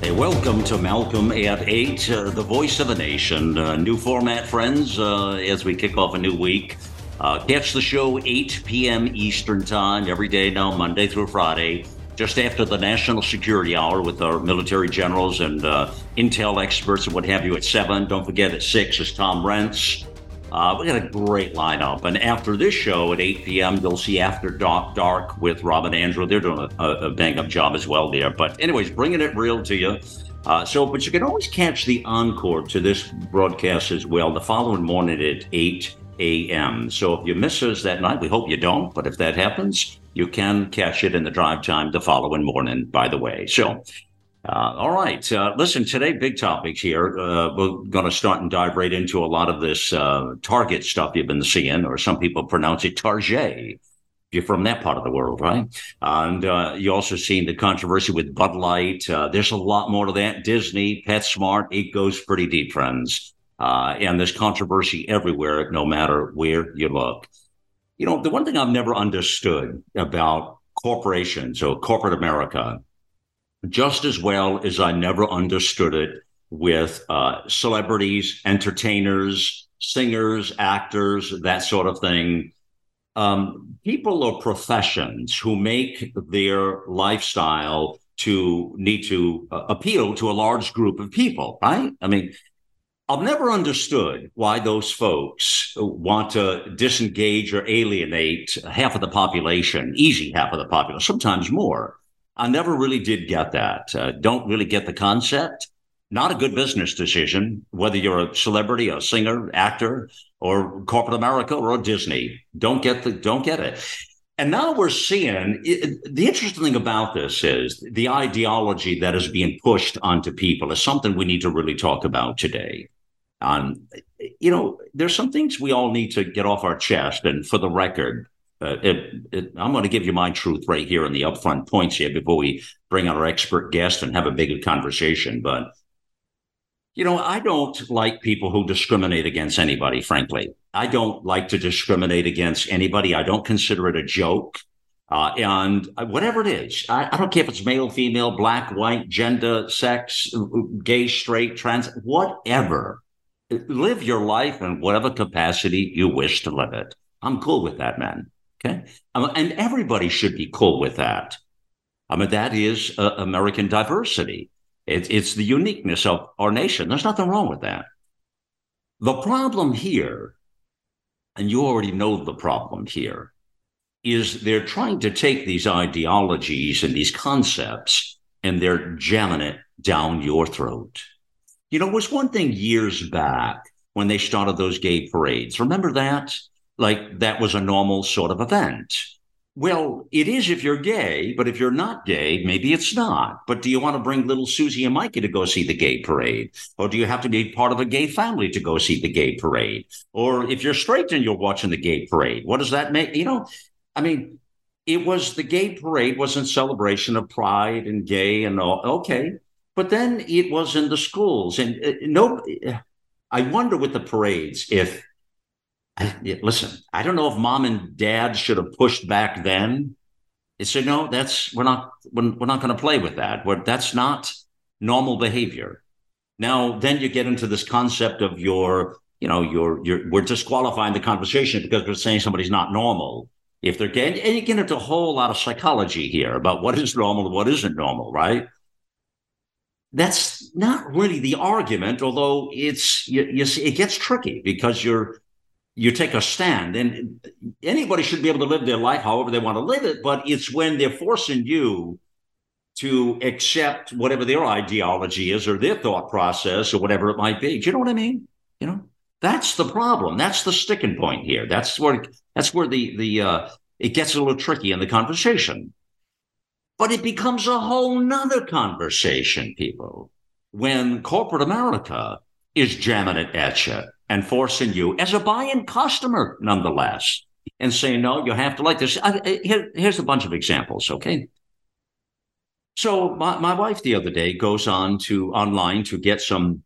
Hey, welcome to Malcolm at 8, uh, the voice of a nation. Uh, new format, friends, uh, as we kick off a new week. Uh, catch the show 8 p.m. Eastern Time every day now, Monday through Friday, just after the National Security Hour with our military generals and uh, intel experts and what have you at 7. Don't forget at 6 is Tom Renz. Uh, we got a great lineup. And after this show at 8 p.m., you'll see After Dark, Dark with Robin and Andrew. They're doing a, a bang up job as well there. But, anyways, bringing it real to you. Uh, so, but you can always catch the encore to this broadcast as well the following morning at 8 a.m. So, if you miss us that night, we hope you don't. But if that happens, you can catch it in the drive time the following morning, by the way. So, uh, all right. Uh, listen, today, big topics here. Uh, we're going to start and dive right into a lot of this uh, Target stuff you've been seeing, or some people pronounce it Target. You're from that part of the world, right? And uh, you also seen the controversy with Bud Light. Uh, there's a lot more to that. Disney, PetSmart, it goes pretty deep, friends. and there's controversy everywhere, no matter where you look. You know, the one thing I've never understood about corporations or corporate America just as well as I never understood it with uh, celebrities, entertainers, singers, actors, that sort of thing. Um, people or professions who make their lifestyle to need to uh, appeal to a large group of people, right? I mean, I've never understood why those folks want to disengage or alienate half of the population, easy half of the population, sometimes more. I never really did get that. Uh, don't really get the concept. Not a good business decision, whether you're a celebrity, a singer, actor, or corporate America or Disney. Don't get the don't get it. And now we're seeing it, the interesting thing about this is the ideology that is being pushed onto people is something we need to really talk about today. Um, you know, there's some things we all need to get off our chest. And for the record, uh, it, it, I'm going to give you my truth right here in the upfront points here before we bring our expert guest and have a bigger conversation. But, you know, I don't like people who discriminate against anybody, frankly. I don't like to discriminate against anybody. I don't consider it a joke. Uh, and whatever it is, I, I, don't care if it's male, female, black, white, gender, sex, gay, straight, trans, whatever. Live your life in whatever capacity you wish to live it. I'm cool with that, man. Okay. Um, and everybody should be cool with that. I mean, that is uh, American diversity. It, it's the uniqueness of our nation. There's nothing wrong with that. The problem here, and you already know the problem here, is they're trying to take these ideologies and these concepts and they're jamming it down your throat. You know, it was one thing years back when they started those gay parades. Remember that? Like that was a normal sort of event. Well, it is if you're gay, but if you're not gay, maybe it's not. But do you want to bring little Susie and Mikey to go see the gay parade? Or do you have to be part of a gay family to go see the gay parade? Or if you're straight and you're watching the gay parade, what does that make? You know, I mean, it was the gay parade was in celebration of pride and gay and all. Okay. But then it was in the schools. And uh, no, I wonder with the parades if I, listen, I don't know if mom and dad should have pushed back then. They said, no, that's we're not we're, we're not going to play with that. We're, that's not normal behavior. Now, then you get into this concept of your, you know, your your we're disqualifying the conversation because we're saying somebody's not normal if they're gay. And you get into a whole lot of psychology here about what is normal and what isn't normal, right? That's not really the argument, although it's you, you see, it gets tricky because you're you take a stand and anybody should be able to live their life however they want to live it but it's when they're forcing you to accept whatever their ideology is or their thought process or whatever it might be. Do you know what i mean? You know that's the problem. That's the sticking point here. That's where that's where the the uh it gets a little tricky in the conversation. But it becomes a whole nother conversation people when corporate America is jamming it at you and forcing you as a buy-in customer, nonetheless, and saying, no, you have to like this. I, here, here's a bunch of examples, okay? So my, my wife the other day goes on to online to get some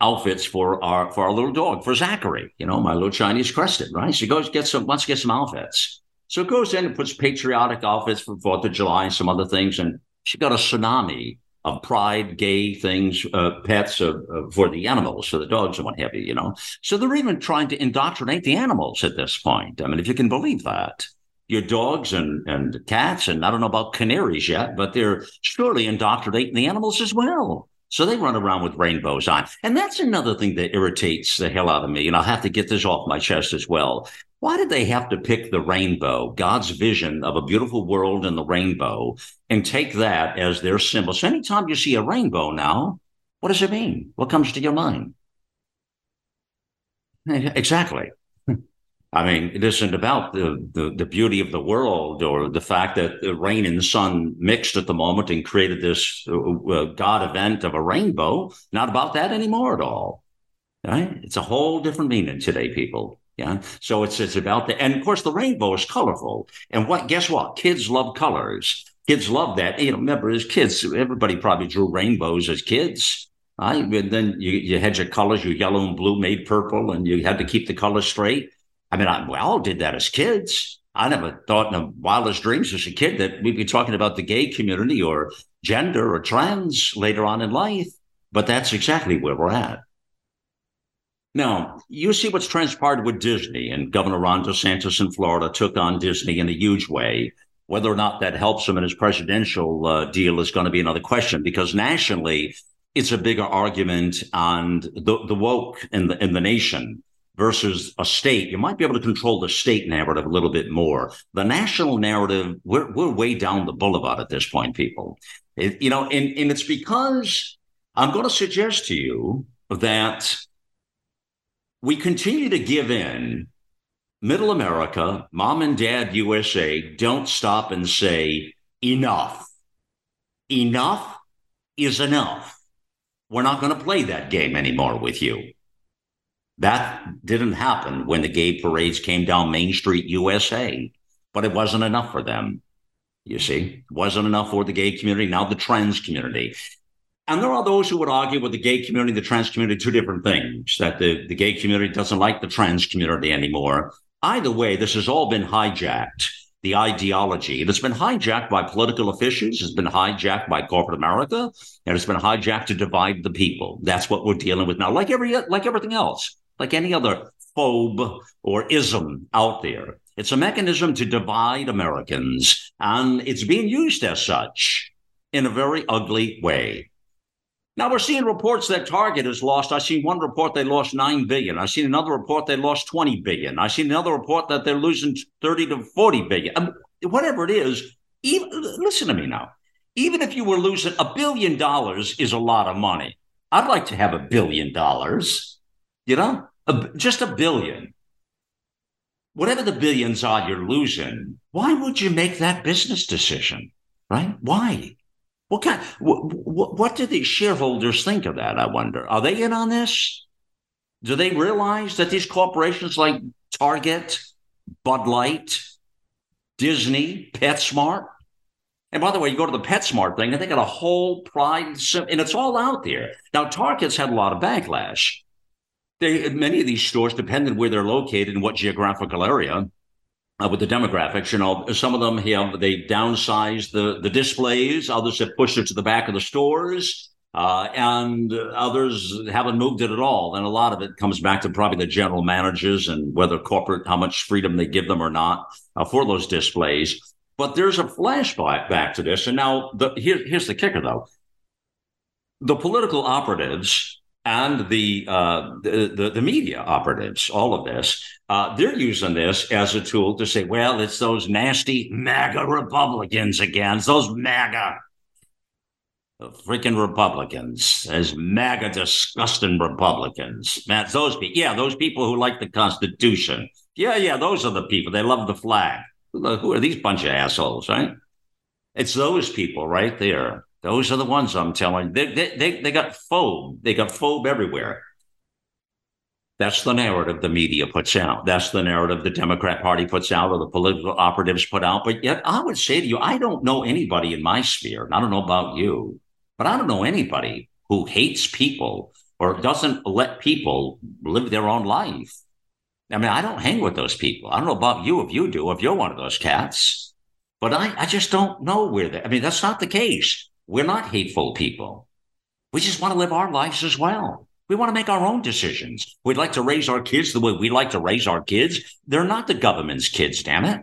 outfits for our for our little dog for Zachary, you know, my little Chinese crested, right? She goes get some wants to get some outfits. So goes in and puts patriotic outfits for Fourth of July and some other things, and she got a tsunami of pride, gay things, uh, pets uh, uh, for the animals, for the dogs and what have you, you know. So they're even trying to indoctrinate the animals at this point. I mean, if you can believe that. Your dogs and, and cats, and I don't know about canaries yet, but they're surely indoctrinating the animals as well. So they run around with rainbows on. And that's another thing that irritates the hell out of me. And I'll have to get this off my chest as well. Why did they have to pick the rainbow, God's vision of a beautiful world and the rainbow, and take that as their symbol? So anytime you see a rainbow now, what does it mean? What comes to your mind? Exactly. I mean, it isn't about the, the, the, beauty of the world or the fact that the rain and the sun mixed at the moment and created this uh, uh, God event of a rainbow. Not about that anymore at all. Right? It's a whole different meaning today, people. Yeah. So it's it's about the and of course the rainbow is colorful. And what guess what? Kids love colors. Kids love that. You know, remember as kids, everybody probably drew rainbows as kids. I and then you, you had your colors, your yellow and blue made purple, and you had to keep the colors straight. I mean, I, we all did that as kids. I never thought in the wildest dreams as a kid that we'd be talking about the gay community or gender or trans later on in life. But that's exactly where we're at. Now, you see what's transpired with Disney, and Governor Ron DeSantis in Florida took on Disney in a huge way. Whether or not that helps him in his presidential uh, deal is going to be another question because nationally, it's a bigger argument on the, the woke in the, in the nation versus a state, you might be able to control the state narrative a little bit more. The national narrative, we're, we're way down the boulevard at this point, people. It, you know, and, and it's because I'm going to suggest to you that we continue to give in. Middle America, mom and dad USA, don't stop and say, enough. Enough is enough. We're not going to play that game anymore with you. That didn't happen when the gay parades came down Main Street, USA, but it wasn't enough for them. You see, it wasn't enough for the gay community, now the trans community. And there are those who would argue with the gay community, the trans community, two different things, that the, the gay community doesn't like the trans community anymore. Either way, this has all been hijacked, the ideology. It has been hijacked by political officials, it's been hijacked by corporate America, and it's been hijacked to divide the people. That's what we're dealing with now, like every like everything else like any other phobe or ism out there. It's a mechanism to divide Americans, and it's being used as such in a very ugly way. Now we're seeing reports that Target has lost. I've seen one report they lost nine billion. I've seen another report they lost twenty billion. I've seen another report that they're losing thirty to forty billion. Um, whatever it is, even listen to me now. Even if you were losing a billion dollars, is a lot of money. I'd like to have a billion dollars. You know, a, just a billion. Whatever the billions are you're losing, why would you make that business decision? Right? Why? What kind? What, what, do the shareholders think of that? I wonder. Are they in on this? Do they realize that these corporations like Target, Bud Light, Disney, PetSmart, and by the way, you go to the PetSmart thing, and they got a whole pride, and it's all out there. Now, Target's had a lot of backlash. They, many of these stores, depending where they're located and what geographical area, uh, with the demographics, you know, some of them have they downsized the the displays. Others have pushed it to the back of the stores. Uh, and others haven't moved it at all. And a lot of it comes back to probably the general managers and whether corporate, how much freedom they give them or not uh, for those displays. But there's a flashback back to this. And now the, here, here's the kicker, though. The political operatives and the, uh, the, the, media operatives, all of this, uh, they're using this as a tool to say, well, it's those nasty MAGA Republicans again. It's those MAGA freaking Republicans, as MAGA disgusting Republicans. That's those people. Yeah, those people who like the Constitution. Yeah, yeah, those are the people. They love the flag. Who are these bunch of assholes, right? It's those people right there Those are the ones I'm telling. They, they, they, they got phobe. They got phobe everywhere. That's the narrative the media puts out. That's the narrative the Democrat Party puts out or the political operatives put out. But yet, I would say to you, I don't know anybody in my sphere, and I don't know about you, but I don't know anybody who hates people or doesn't let people live their own life. I mean, I don't hang with those people. I don't know about you if you do, if you're one of those cats, but I, I just don't know where they, I mean, that's not the case. We're not hateful people. We just want to live our lives as well. We want to make our own decisions. We'd like to raise our kids the way we like to raise our kids. They're not the government's kids, damn it.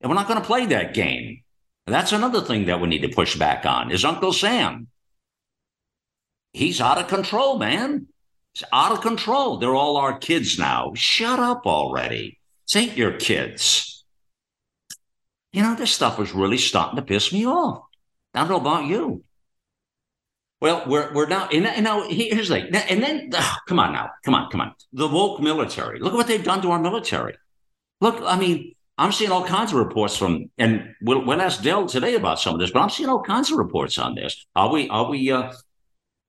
And we're not going to play that game. And that's another thing that we need to push back on is Uncle Sam. He's out of control, man. He's out of control. They're all our kids now. Shut up already. This ain't your kids. You know, this stuff was really starting to piss me off. I don't know about you. Well, we're we're now and, now here's thing. And then oh, come on now, come on, come on. The woke military. Look at what they've done to our military. Look, I mean, I'm seeing all kinds of reports from, and we'll, we'll ask Dell today about some of this, but I'm seeing all kinds of reports on this. Are we are we uh,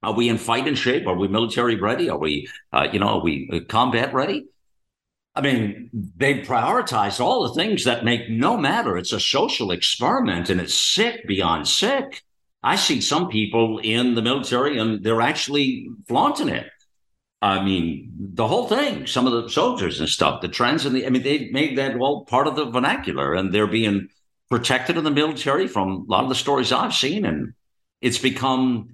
are we in fighting shape? Are we military ready? Are we uh, you know are we uh, combat ready? I mean, they prioritize all the things that make no matter. It's a social experiment, and it's sick beyond sick. I see some people in the military and they're actually flaunting it. I mean, the whole thing, some of the soldiers and stuff, the trends and the, I mean, they made that all part of the vernacular and they're being protected in the military from a lot of the stories I've seen. And it's become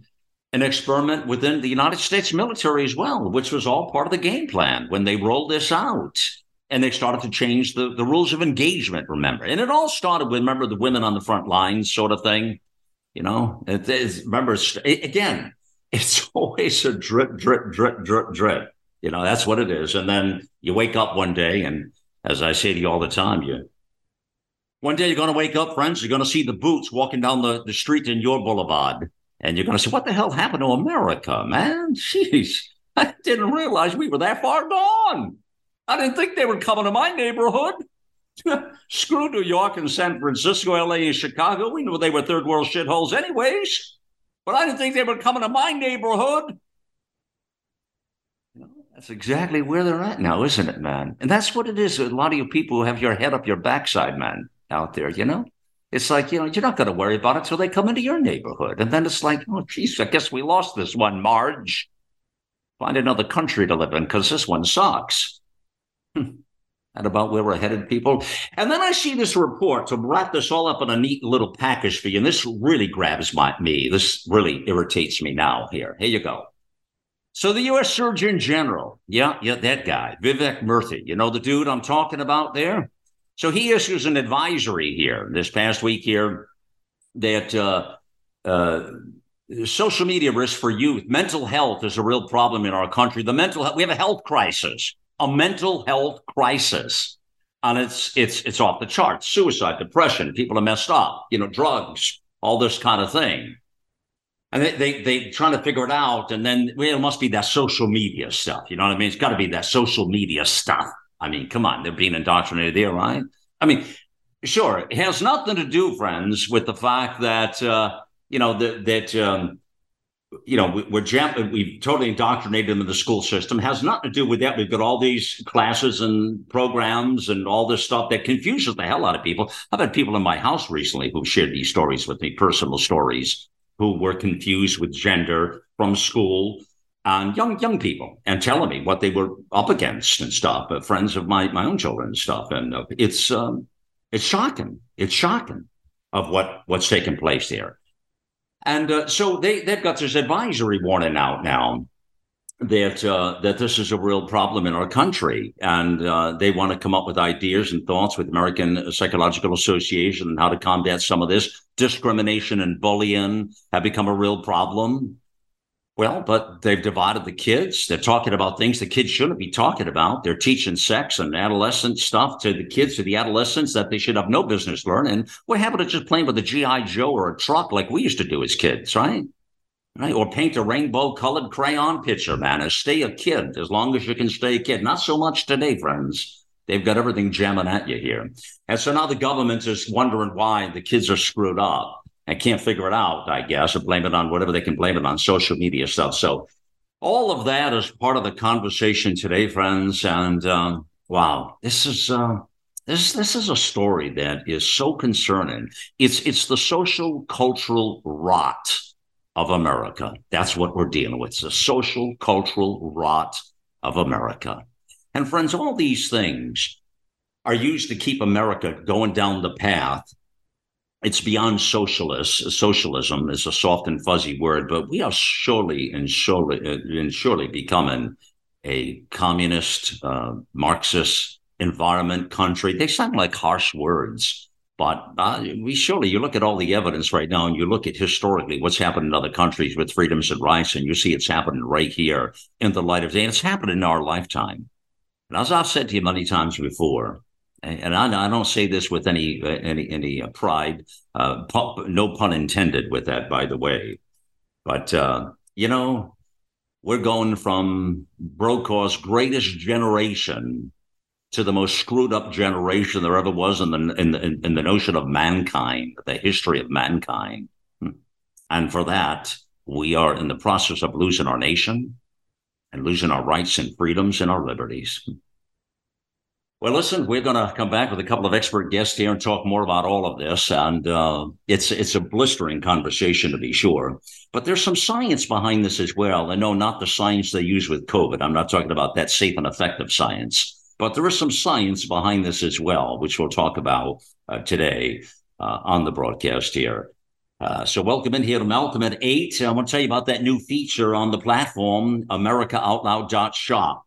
an experiment within the United States military as well, which was all part of the game plan when they rolled this out. And they started to change the, the rules of engagement, remember. And it all started with, remember, the women on the front lines sort of thing you know, it is, remember, again, it's always a drip, drip, drip, drip, drip. You know, that's what it is. And then you wake up one day, and as I say to you all the time, you one day you're going to wake up, friends, you're going to see the boots walking down the, the street in your boulevard. And you're going to say, what the hell happened to America, man? Jeez, I didn't realize we were that far gone. I didn't think they were coming to my neighborhood. Screw New York and San Francisco, LA and Chicago. We knew they were third world shitholes anyways. But I didn't think they were coming to my neighborhood. You know, that's exactly where they're at now, isn't it, man? And that's what it is. A lot of you people who have your head up your backside, man, out there, you know? It's like, you know, you're not going to worry about it until they come into your neighborhood. And then it's like, oh, geez, I guess we lost this one, Marge. Find another country to live in because this one sucks. Hmm and about where we're headed, people. And then I see this report to wrap this all up in a neat little package for you. And this really grabs my me. This really irritates me now. Here, here you go. So the U.S. Surgeon General, yeah, yeah, that guy, Vivek Murthy, you know the dude I'm talking about there. So he issues an advisory here this past week here that uh, uh, social media risk for youth, mental health is a real problem in our country. The mental health, we have a health crisis a mental health crisis. And it's it's it's off the charts. Suicide, depression, people are messed up, you know, drugs, all this kind of thing. And they they they trying to figure it out. And then well, it must be that social media stuff. You know what I mean? It's got to be that social media stuff. I mean, come on, they're being indoctrinated there, right? I mean, sure, it has nothing to do, friends, with the fact that uh, you know that that um, you know, we're jam- we've totally indoctrinated them in the school system. It has nothing to do with that. We've got all these classes and programs and all this stuff that confuses the hell out of people. I've had people in my house recently who shared these stories with me, personal stories, who were confused with gender from school and young young people, and telling me what they were up against and stuff. Uh, friends of my my own children and stuff, and uh, it's um, it's shocking. It's shocking of what what's taking place there. And uh, so they, they've got this advisory warning out now that uh, that this is a real problem in our country, and uh, they want to come up with ideas and thoughts with American Psychological Association and how to combat some of this discrimination and bullying have become a real problem. Well, but they've divided the kids. They're talking about things the kids shouldn't be talking about. They're teaching sex and adolescent stuff to the kids, to the adolescents that they should have no business learning. What happened to just playing with a GI Joe or a truck like we used to do as kids, right? Right? Or paint a rainbow colored crayon picture, man, and stay a kid as long as you can stay a kid. Not so much today, friends. They've got everything jamming at you here. And so now the government is wondering why the kids are screwed up. And can't figure it out, I guess, or blame it on whatever they can blame it on social media stuff. So all of that is part of the conversation today, friends. And um, wow, this is uh, this this is a story that is so concerning. It's it's the social cultural rot of America. That's what we're dealing with. It's the social cultural rot of America. And friends, all these things are used to keep America going down the path it's beyond socialist. Socialism is a soft and fuzzy word, but we are surely and surely uh, and surely becoming a communist, uh, Marxist environment country. They sound like harsh words, but uh, we surely you look at all the evidence right now, and you look at historically what's happened in other countries with freedoms and rights, and you see it's happening right here in the light of day, and it's happened in our lifetime. And as I've said to you many times before, and I, I, don't say this with any any any uh, pride, uh, no pun intended with that, by the way. But uh, you know, we're going from Brokaw's greatest generation to the most screwed up generation there ever was in the in the, in the notion of mankind, the history of mankind, and for that we are in the process of losing our nation and losing our rights and freedoms and our liberties. Well, listen, we're going to come back with a couple of expert guests here and talk more about all of this. And uh, it's it's a blistering conversation to be sure, but there's some science behind this as well. And no, not the science they use with COVID. I'm not talking about that safe and effective science, but there is some science behind this as well, which we'll talk about uh, today uh, on the broadcast here. Uh, so welcome in here to Malcolm at eight. I want to tell you about that new feature on the platform, AmericaOutloud.shop.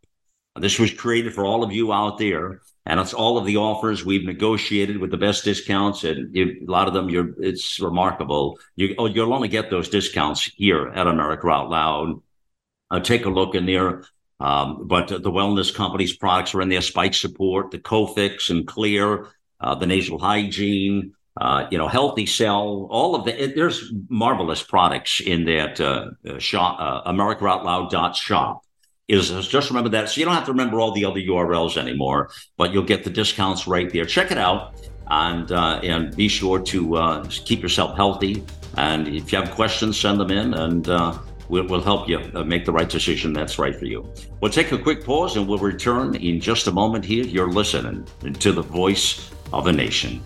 This was created for all of you out there and it's all of the offers we've negotiated with the best discounts, and you, a lot of them, you're it's remarkable. You oh, you'll only get those discounts here at America Out Loud. Uh, take a look in there. Um, but the wellness company's products are in there: Spike Support, the Cofix and Clear, uh, the nasal hygiene. Uh, you know, Healthy Cell, all of the, it, there's marvelous products in that uh, uh shop, uh, AmericaOutloud.shop is just remember that. So you don't have to remember all the other URLs anymore, but you'll get the discounts right there. Check it out and uh, and be sure to uh, keep yourself healthy. And if you have questions, send them in, and uh, we'll, we'll, help you uh, make the right decision that's right for you. We'll take a quick pause, and we'll return in just a moment. Here, you're listening to the voice of a nation.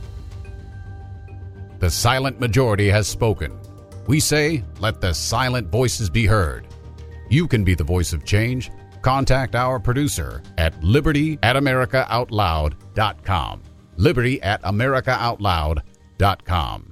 The silent majority has spoken. We say, let the silent voices be heard. You can be the voice of change. Contact our producer at liberty at americaoutloud.com. Liberty at americaoutloud.com.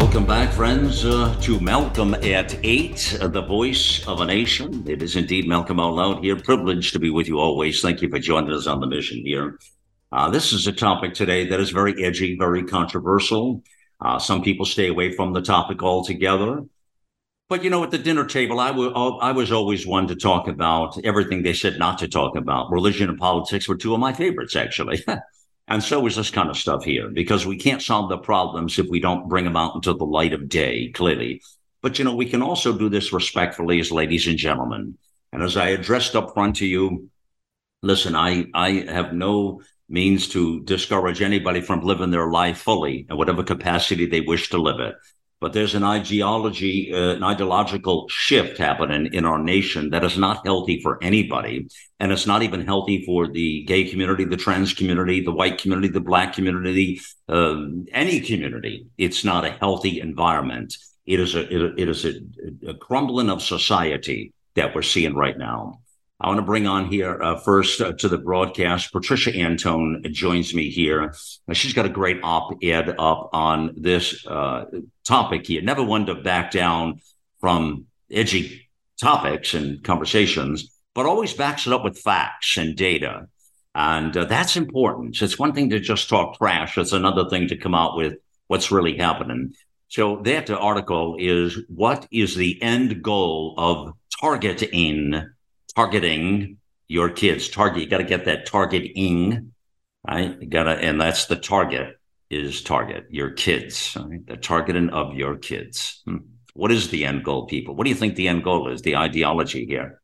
Welcome back, friends, uh, to Malcolm at 8, uh, the voice of a nation. It is indeed Malcolm Out Loud here. Privileged to be with you always. Thank you for joining us on the mission here. Uh, this is a topic today that is very edgy, very controversial. Uh, some people stay away from the topic altogether. But you know, at the dinner table, I, w- I was always one to talk about everything they said not to talk about. Religion and politics were two of my favorites, actually. And so is this kind of stuff here, because we can't solve the problems if we don't bring them out into the light of day, clearly. But, you know, we can also do this respectfully as ladies and gentlemen. And as I addressed up front to you, listen, I, I have no means to discourage anybody from living their life fully in whatever capacity they wish to live it but there's an ideology, uh, an ideological shift happening in our nation that is not healthy for anybody. And it's not even healthy for the gay community, the trans community, the white community, the black community, uh, any community. It's not a healthy environment. It is a it is a, a crumbling of society that we're seeing right now. I want to bring on here uh, first uh, to the broadcast. Patricia Antone joins me here. She's got a great op-ed up on this uh, topic here. Never one to back down from edgy topics and conversations, but always backs it up with facts and data. And uh, that's important. It's one thing to just talk trash. It's another thing to come out with what's really happening. So that article is what is the end goal of targeting targeting your kids. Target, you got to get that targeting, right? You got to, and that's the target is target your kids, right? The targeting of your kids. Hmm. What is the end goal, people? What do you think the end goal is? The ideology here.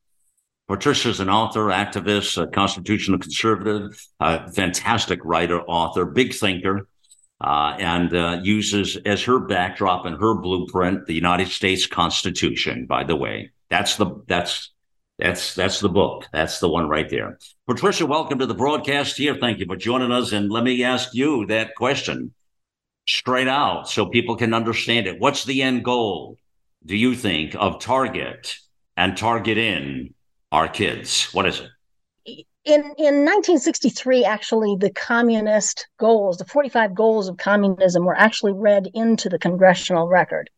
Patricia is an author, activist, a constitutional conservative, a fantastic writer, author, big thinker, uh, and uh, uses as her backdrop and her blueprint the United States Constitution. By the way, that's the that's that's that's the book. That's the one right there. Patricia, welcome to the broadcast here. Thank you for joining us. And let me ask you that question straight out so people can understand it. What's the end goal, do you think, of Target and Target in our kids? What is it? In, in 1963, actually, the communist goals, the 45 goals of communism, were actually read into the congressional record.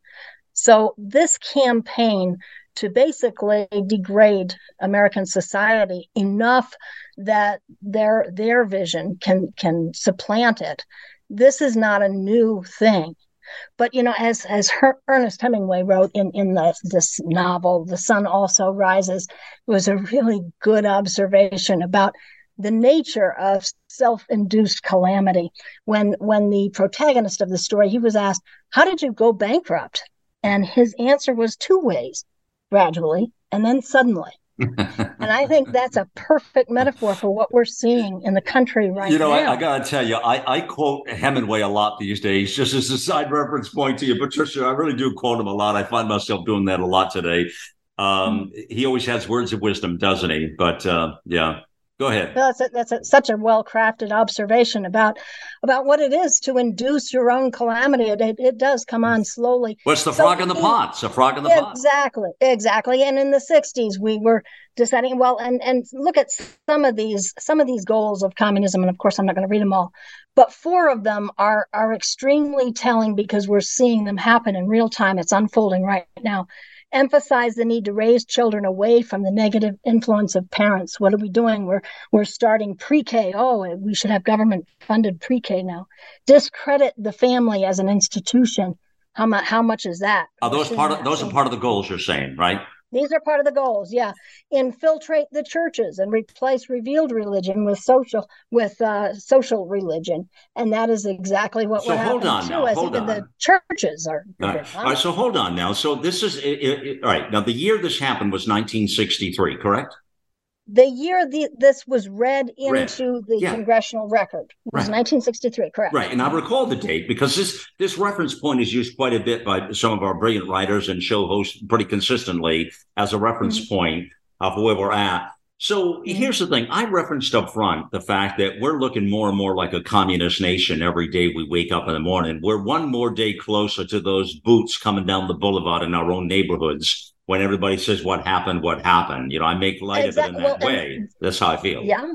So this campaign to basically degrade American society enough that their their vision can can supplant it. This is not a new thing. But you know, as as Her- Ernest Hemingway wrote in in the, this novel, "The Sun Also Rises," it was a really good observation about the nature of self-induced calamity. When when the protagonist of the story, he was asked, "How did you go bankrupt?" And his answer was two ways gradually and then suddenly. and I think that's a perfect metaphor for what we're seeing in the country right now. You know, now. I, I got to tell you, I, I quote Hemingway a lot these days, just as a side reference point to you, Patricia. I really do quote him a lot. I find myself doing that a lot today. Um, mm-hmm. He always has words of wisdom, doesn't he? But uh, yeah, Go ahead. That's a, that's a, such a well crafted observation about about what it is to induce your own calamity. It, it, it does come on slowly. What's the so frog in the pot? It's a frog in the exactly, pot. Exactly, exactly. And in the '60s, we were deciding well, and and look at some of these some of these goals of communism. And of course, I'm not going to read them all, but four of them are are extremely telling because we're seeing them happen in real time. It's unfolding right now emphasize the need to raise children away from the negative influence of parents. What are we doing? We're we're starting pre-K. Oh, we should have government funded pre-K now. Discredit the family as an institution. How much? How much is that? Are those part of those are part of the goals you're saying, right? These are part of the goals. Yeah, infiltrate the churches and replace revealed religion with social with uh, social religion, and that is exactly what so we're hold on now. Hold even on. the churches are. All right. all right. So hold on now. So this is it, it, all right. Now the year this happened was 1963, correct? The year the, this was read into read. the yeah. congressional record it was right. 1963 correct right and i recall the date because this this reference point is used quite a bit by some of our brilliant writers and show hosts pretty consistently as a reference mm-hmm. point of where we're at so mm-hmm. here's the thing i referenced up front the fact that we're looking more and more like a communist nation every day we wake up in the morning we're one more day closer to those boots coming down the boulevard in our own neighborhoods when everybody says what happened, what happened. You know, I make light exactly. of it in that well, way. That's how I feel. Yeah.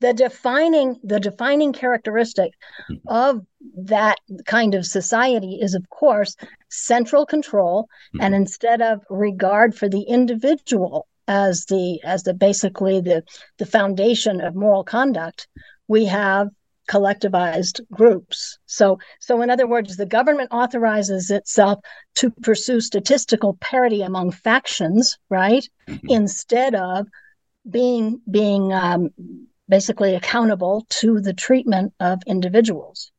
The defining the defining characteristic mm-hmm. of that kind of society is of course central control mm-hmm. and instead of regard for the individual as the as the basically the the foundation of moral conduct we have collectivized groups. So, so in other words, the government authorizes itself to pursue statistical parity among factions, right? Mm-hmm. Instead of being being um, basically accountable to the treatment of individuals.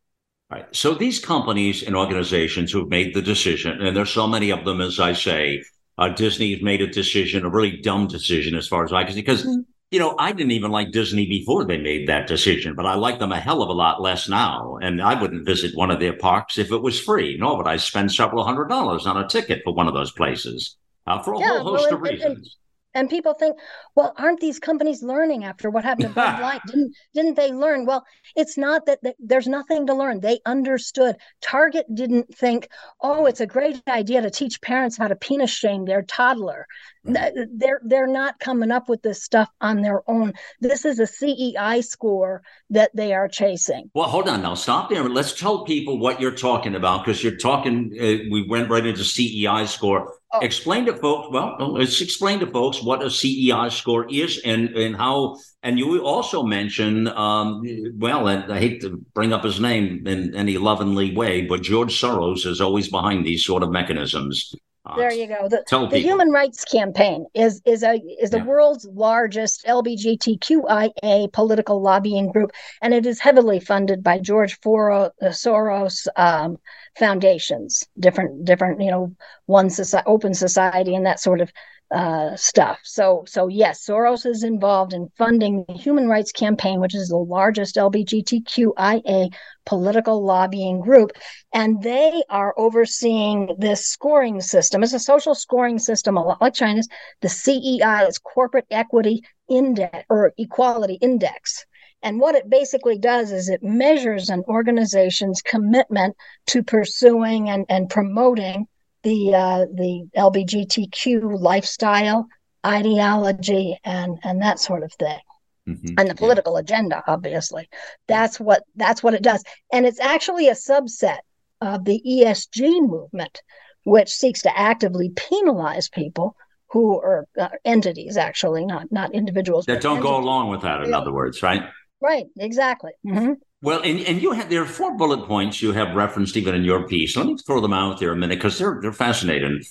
Right. So these companies and organizations who've made the decision, and there's so many of them, as I say, uh, Disney has made a decision, a really dumb decision as far as I can see, because mm-hmm you know, I didn't even like Disney before they made that decision, but I like them a hell of a lot less now. And I wouldn't visit one of their parks if it was free. nor would I spend several hundred dollars on a ticket for one of those places uh, for a yeah, whole host well, of reasons. and people think well aren't these companies learning after what happened to bud light didn't didn't they learn well it's not that, that there's nothing to learn they understood target didn't think oh it's a great idea to teach parents how to penis shame their toddler they're they're not coming up with this stuff on their own this is a cei score that they are chasing well hold on now stop there let's tell people what you're talking about because you're talking uh, we went right into cei score Oh. Explain to folks. Well, let's explain to folks what a CEI score is and and how. And you also mentioned, um, well, and I hate to bring up his name in any lovingly way, but George Soros is always behind these sort of mechanisms. There you go. The, the Human Rights Campaign is is a is the yeah. world's largest LGBTQIA political lobbying group, and it is heavily funded by George Foro, uh, Soros um, foundations, different different you know one society, open society, and that sort of uh, stuff. So, so yes, Soros is involved in funding the Human Rights Campaign, which is the largest LGBTQIA political lobbying group, and they are overseeing this scoring system. It's a social scoring system, a lot like China's. The CEI is Corporate Equity Index or Equality Index. And what it basically does is it measures an organization's commitment to pursuing and, and promoting the uh, the LGBTQ lifestyle, ideology, and and that sort of thing, mm-hmm. and the political yeah. agenda. Obviously, that's what that's what it does, and it's actually a subset of the ESG movement, which seeks to actively penalize people who are uh, entities, actually, not not individuals that don't entities. go along with that. In yeah. other words, right? Right. Exactly. Mm-hmm. Well, and, and you have there are four bullet points you have referenced even in your piece. Let me throw them out there a minute because they're they're fascinating.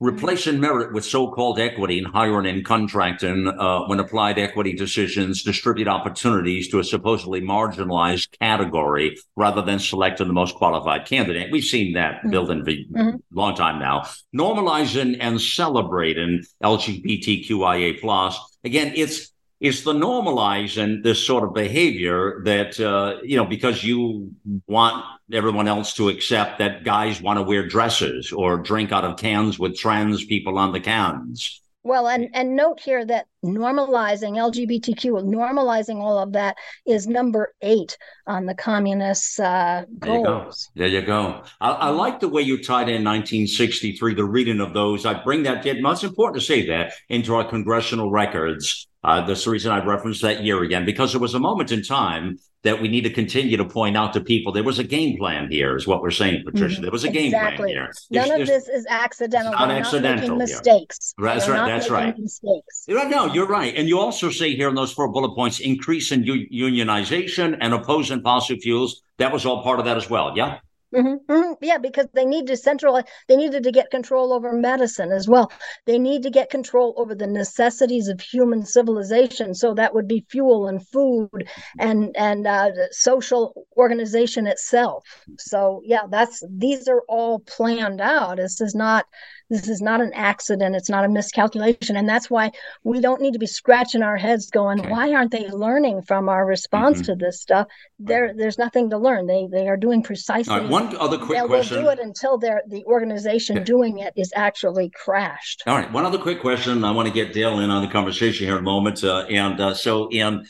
Replacing merit with so-called equity in hiring and contracting uh, when applied equity decisions distribute opportunities to a supposedly marginalized category rather than selecting the most qualified candidate. We've seen that mm-hmm. built in mm-hmm. long time now. Normalizing and celebrating LGBTQIA plus. Again, it's is the normalizing this sort of behavior that uh, you know because you want everyone else to accept that guys want to wear dresses or drink out of cans with trans people on the cans. Well and and note here that normalizing lgbtq normalizing all of that is number eight on the communist uh, goals there you go, there you go. I, I, like the way you tied in 1963 the reading of those. I bring that in it's important to say that into our congressional records uh, that's the reason I referenced that year again, because there was a moment in time that we need to continue to point out to people there was a game plan here, is what we're saying, Patricia. Mm-hmm. There was a game exactly. plan here. None there's, of this is accidental. Not accidental. Not mistakes. That's right. That's right. Mistakes. No, you're right. And you also say here in those four bullet points, increase in u- unionization and opposing fossil fuels. That was all part of that as well. Yeah. Mm-hmm, mm-hmm. Yeah, because they need to centralize. They needed to get control over medicine as well. They need to get control over the necessities of human civilization. So that would be fuel and food and and uh, social organization itself. So yeah, that's these are all planned out. This is not this is not an accident. It's not a miscalculation. And that's why we don't need to be scratching our heads going, okay. why aren't they learning from our response mm-hmm. to this stuff? There, there's nothing to learn. They they are doing precisely right, one other quick they'll, question. They'll do it until the organization okay. doing it is actually crashed. All right. One other quick question. I want to get Dale in on the conversation here in a moment. Uh, and uh, so and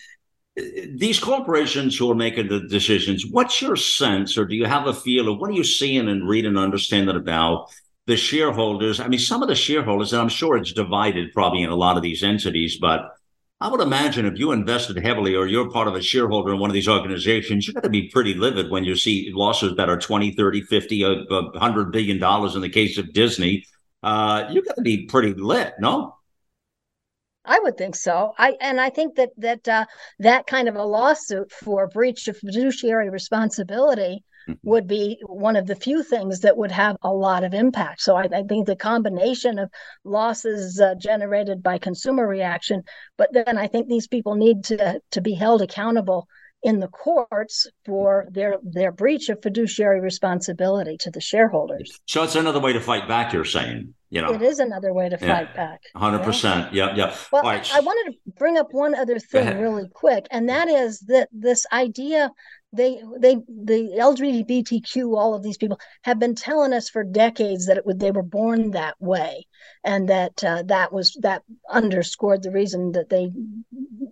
these corporations who are making the decisions, what's your sense, or do you have a feel of what are you seeing and reading and understanding about the shareholders, I mean, some of the shareholders, and I'm sure it's divided probably in a lot of these entities, but I would imagine if you invested heavily or you're part of a shareholder in one of these organizations, you're going to be pretty livid when you see losses that are 20, 30, 50, uh, 100 billion dollars in the case of Disney. Uh, you're going to be pretty lit, no? I would think so. I and I think that that uh, that kind of a lawsuit for breach of fiduciary responsibility mm-hmm. would be one of the few things that would have a lot of impact. So I, I think the combination of losses uh, generated by consumer reaction, but then I think these people need to to be held accountable in the courts for their their breach of fiduciary responsibility to the shareholders. So it's another way to fight back. You're saying, you know, it is another way to yeah. fight back. Hundred yeah. percent. Yeah, yeah. Well, right. I wanted to bring up one other thing really quick, and that is that this idea they they the lgbtq all of these people have been telling us for decades that it they were born that way and that uh, that was that underscored the reason that they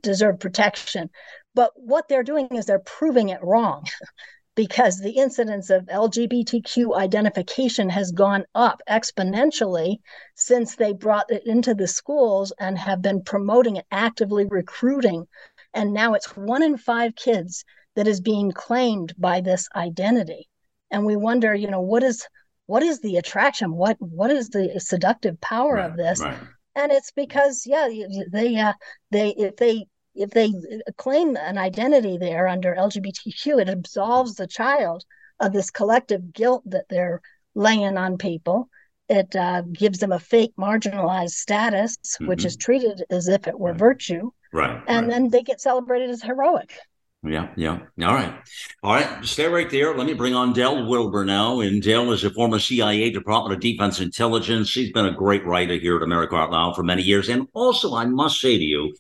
deserve protection but what they're doing is they're proving it wrong because the incidence of LGBTQ identification has gone up exponentially since they brought it into the schools and have been promoting it, actively recruiting. And now it's one in five kids that is being claimed by this identity. And we wonder, you know, what is what is the attraction? What what is the seductive power right, of this? Right. And it's because, yeah, they uh, they if they if they claim an identity there under LGBTQ, it absolves the child of this collective guilt that they're laying on people. It uh, gives them a fake marginalized status, mm-hmm. which is treated as if it were right. virtue. Right. And then they get celebrated as heroic. Yeah, yeah. All right. All right. Stay right there. Let me bring on Del Wilber now. And Del is a former CIA Department of Defense intelligence. She's been a great writer here at America Out Loud for many years. And also, I must say to you,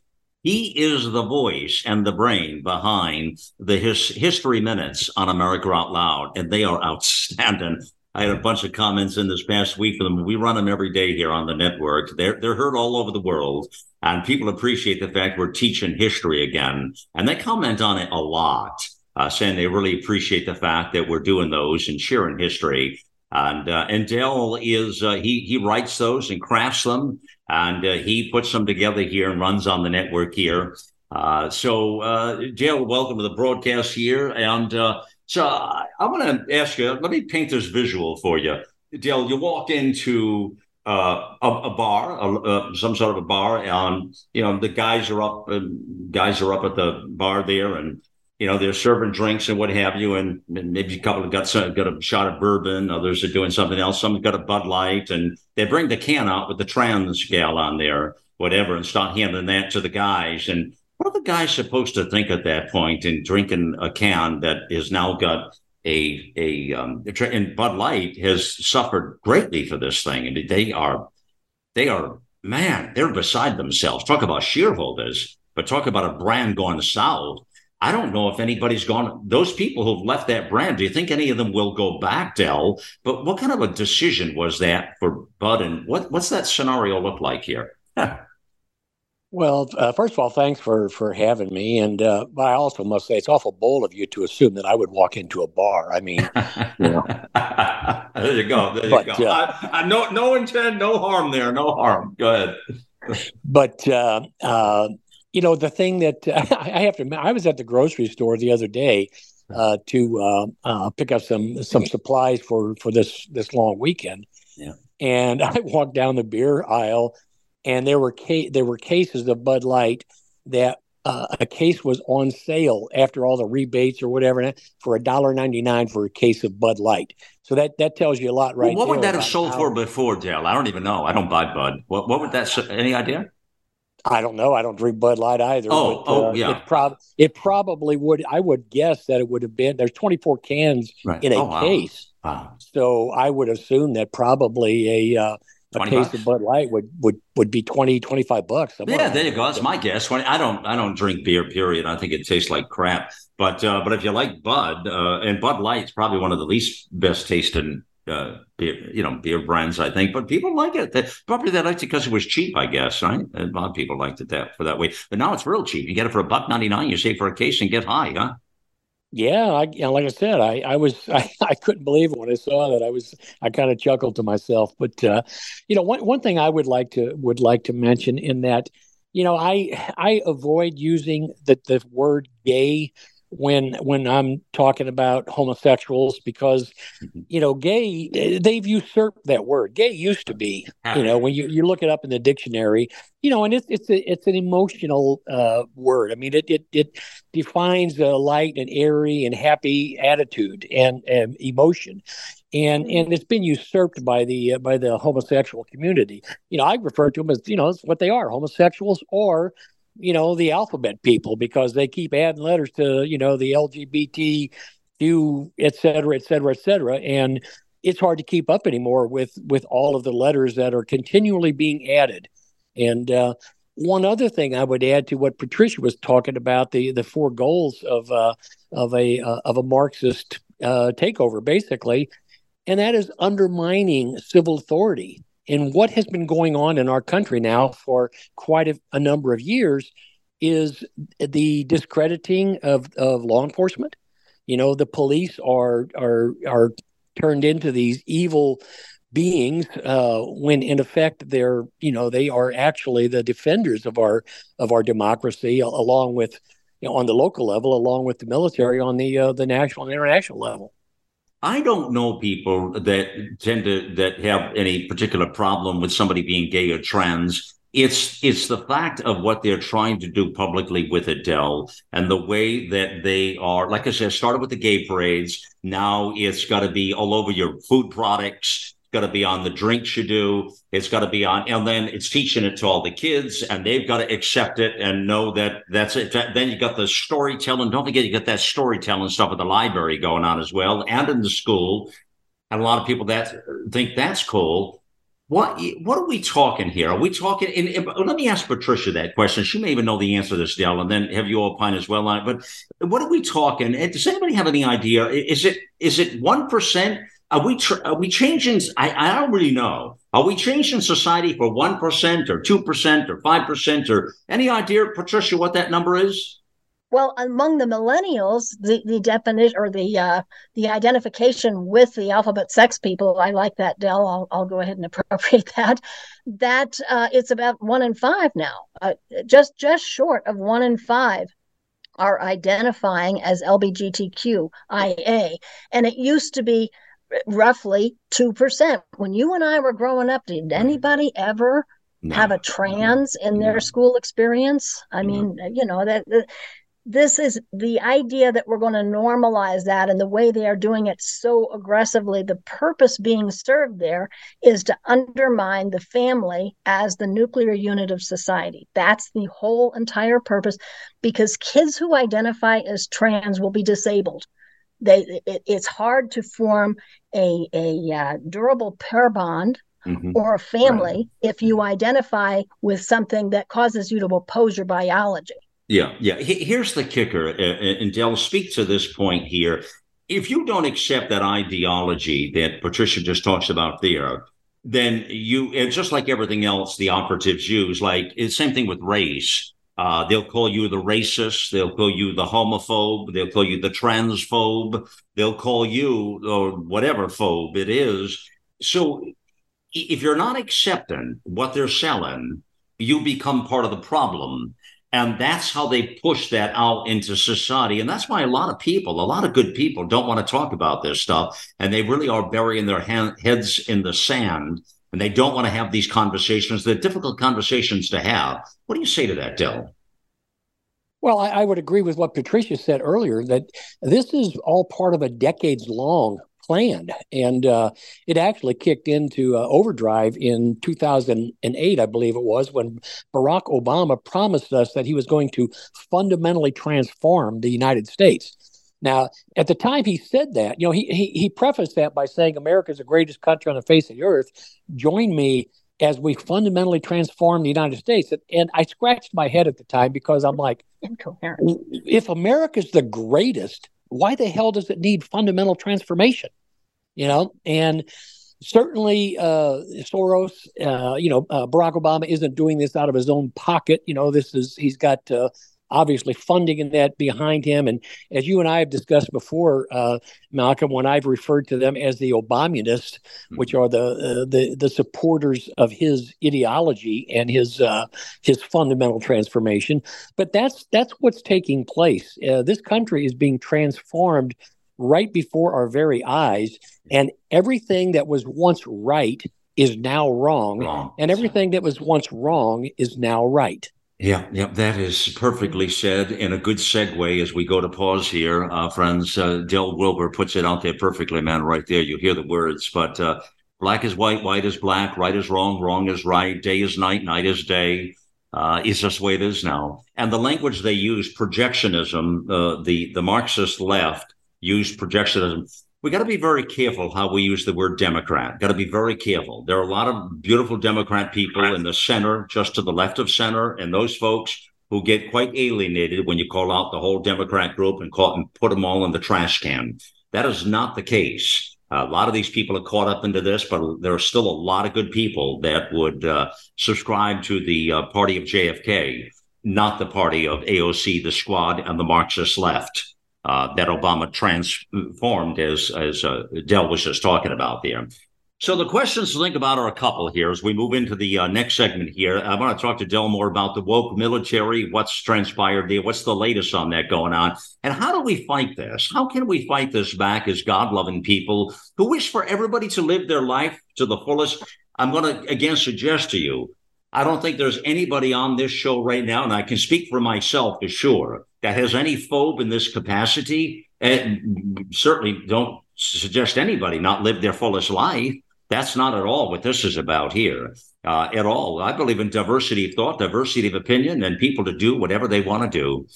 he is the voice and the brain behind the his, History Minutes on America Out Loud, and they are outstanding. I had a bunch of comments in this past week for them. We run them every day here on the network. They're they're heard all over the world, and people appreciate the fact we're teaching history again. And they comment on it a lot, uh, saying they really appreciate the fact that we're doing those and sharing history. And uh, and Del is uh, he he writes those and crafts them, and uh, he puts them together here and runs on the network here. Uh, so uh, Del, welcome to the broadcast here. And so I, want to ask you. Let me paint this visual for you, Dale. You walk into uh, a, a, bar, a, uh, some sort of a bar, and you know the guys are up. Uh, guys are up at the bar there, and you know, they're serving drinks and what have you, and, maybe a couple have got some, got a shot of bourbon, others are doing something else. Some's got a Bud Light, and they bring the can out with the trans gal on there, whatever, and start handing that to the guys. And what are the guys supposed to think at that point in drinking a can that has now got a a um, and Bud Light has suffered greatly for this thing, and they are they are man, they're beside themselves. Talk about shareholders, but talk about a brand going south I don't know if anybody's gone. Those people who've left that brand, do you think any of them will go back, Del? But what kind of a decision was that for Bud? And what, what's that scenario look like here? well, uh, first of all, thanks for for having me. And uh, but I also must say it's awful bold of you to assume that I would walk into a bar. I mean, you know. there you go. There but, you go. Uh, I, I, no no intent, no harm there. No harm. Go ahead. but uh, uh, you know, the thing that I have to, I was at the grocery store the other day uh, to uh, uh, pick up some some supplies for for this this long weekend. Yeah. And I walked down the beer aisle, and there were ca- there were cases of Bud Light that uh, a case was on sale after all the rebates or whatever for a dollar ninety nine for a case of Bud Light. So that that tells you a lot, right? Well, what would that have sold how, for before, Dale? I don't even know. I don't buy Bud. What what would that? Any idea? I don't know. I don't drink Bud Light either. Oh, but, uh, oh yeah. It, prob- it probably would. I would guess that it would have been. There's 24 cans right. in a oh, case. Wow. So I would assume that probably a uh, a case bucks. of Bud Light would would would be 20, 25 bucks. Yeah, there you go. That's my guess. I don't I don't drink beer. Period. I think it tastes like crap. But uh, but if you like Bud uh, and Bud Light, Light's probably one of the least best tasting uh, beer, you know, beer brands, I think, but people like it. They, probably they liked it because it was cheap, I guess, right? A lot of people liked it that for that way. But now it's real cheap. You get it for a buck ninety nine. You save for a case and get high, huh? Yeah, I, you know, like I said, I, I was I, I couldn't believe it when I saw that. I was I kind of chuckled to myself. But uh, you know, one one thing I would like to would like to mention in that, you know, I I avoid using the the word gay when when I'm talking about homosexuals because mm-hmm. you know gay they've usurped that word. Gay used to be you know when you, you look it up in the dictionary you know and it's it's a, it's an emotional uh, word. I mean it it it defines a light and airy and happy attitude and, and emotion. And, mm-hmm. and it's been usurped by the uh, by the homosexual community. You know, I refer to them as you know it's what they are, homosexuals or you know, the alphabet people because they keep adding letters to, you know, the LGBT, et cetera, et cetera, et cetera. And it's hard to keep up anymore with with all of the letters that are continually being added. And uh, one other thing I would add to what Patricia was talking about the the four goals of uh, of a uh, of a Marxist uh, takeover, basically, and that is undermining civil authority. And what has been going on in our country now for quite a, a number of years is the discrediting of, of law enforcement. You know, the police are are are turned into these evil beings uh, when in effect they're you know they are actually the defenders of our of our democracy along with you know on the local level along with the military on the uh, the national and international level I don't know people that tend to that have any particular problem with somebody being gay or trans. It's it's the fact of what they're trying to do publicly with Adele and the way that they are. Like I said, started with the gay parades. Now it's got to be all over your food products got to be on the drinks you do. It's got to be on, and then it's teaching it to all the kids, and they've got to accept it and know that that's it. Then you got the storytelling. Don't forget, you got that storytelling stuff at the library going on as well, and in the school. And a lot of people that think that's cool. What what are we talking here? Are we talking? And, and, let me ask Patricia that question. She may even know the answer to this, Del, and then have you all opine as well on it. But what are we talking? Does anybody have any idea? Is it is it one percent? Are we tr- are we changing? I, I don't really know. Are we changing society for one percent or two percent or five percent or any idea, Patricia, what that number is? Well, among the millennials, the, the definition or the uh, the identification with the alphabet sex people, I like that, Del. I'll, I'll go ahead and appropriate that. That uh, it's about one in five now, uh, just just short of one in five are identifying as LBGTQIA, and it used to be roughly 2%. When you and I were growing up, did anybody ever no. have a trans in their school experience? I mean, you know, that, that this is the idea that we're going to normalize that and the way they are doing it so aggressively the purpose being served there is to undermine the family as the nuclear unit of society that's the whole entire purpose because kids who identify as trans will be disabled they it, it's hard to form a a uh, durable pair bond mm-hmm. or a family right. if you identify with something that causes you to oppose your biology. Yeah, yeah. Here's the kicker, and Del, speak to this point here. If you don't accept that ideology that Patricia just talks about there, then you, it's just like everything else the operatives use, like it's same thing with race uh, they'll call you the racist. They'll call you the homophobe. They'll call you the transphobe. They'll call you or whatever phobe it is. So if you're not accepting what they're selling, you become part of the problem. And that's how they push that out into society. And that's why a lot of people, a lot of good people don't want to talk about this stuff. And they really are burying their heads in the sand and they don't want to have these conversations. They're difficult conversations to have. What do you say to that, Del? Well, I, I, would agree with what Patricia said earlier that this is all part of a decades long plan. And uh, it actually kicked into uh, overdrive in 2008, I believe it was, when Barack Obama promised us that he was going to fundamentally transform the United States. Now, at the time he said that, you know, he, he, he prefaced that by saying America is the greatest country on the face of the earth. Join me as we fundamentally transform the United States. And I scratched my head at the time because I'm like, incoherent. If America's the greatest, why the hell does it need fundamental transformation? You know, and certainly uh, Soros, uh, you know, uh, Barack Obama isn't doing this out of his own pocket. You know, this is he's got uh, obviously funding in that behind him. And as you and I have discussed before, uh, Malcolm, when I've referred to them as the Obamunists, mm-hmm. which are the uh, the the supporters of his ideology and his uh, his fundamental transformation. But that's that's what's taking place. Uh, this country is being transformed right before our very eyes, and everything that was once right is now wrong, wrong. and everything that was once wrong is now right. Yeah, yeah, that is perfectly said, and a good segue as we go to pause here, uh, friends. Uh, Del Wilber puts it out there perfectly, man. Right there, you hear the words, but uh, black is white, white is black, right is wrong, wrong is right, day is night, night is day. Uh, it's just the way it is now. And the language they use, projectionism, uh, the the Marxist left used projectionism we got to be very careful how we use the word Democrat. Got to be very careful. There are a lot of beautiful Democrat people in the center, just to the left of center, and those folks who get quite alienated when you call out the whole Democrat group and, call, and put them all in the trash can. That is not the case. A lot of these people are caught up into this, but there are still a lot of good people that would uh, subscribe to the uh, party of JFK, not the party of AOC, the squad, and the Marxist left uh, that Obama transformed, as as uh, Del was just talking about there. So the questions to think about are a couple here as we move into the uh, next segment here. I want to talk to Del more about the woke military, what's transpired there, what's the latest on that going on, and how do we fight this? How can we fight this back as God-loving people who wish for everybody to live their life to the fullest? I'm going to again suggest to you I don't think there's anybody on this show right now, and I can speak for myself for sure, that has any phobe in this capacity. And certainly don't suggest anybody not live their fullest life. That's not at all what this is about here uh, at all. I believe in diversity of thought, diversity of opinion, and people to do whatever they want to do.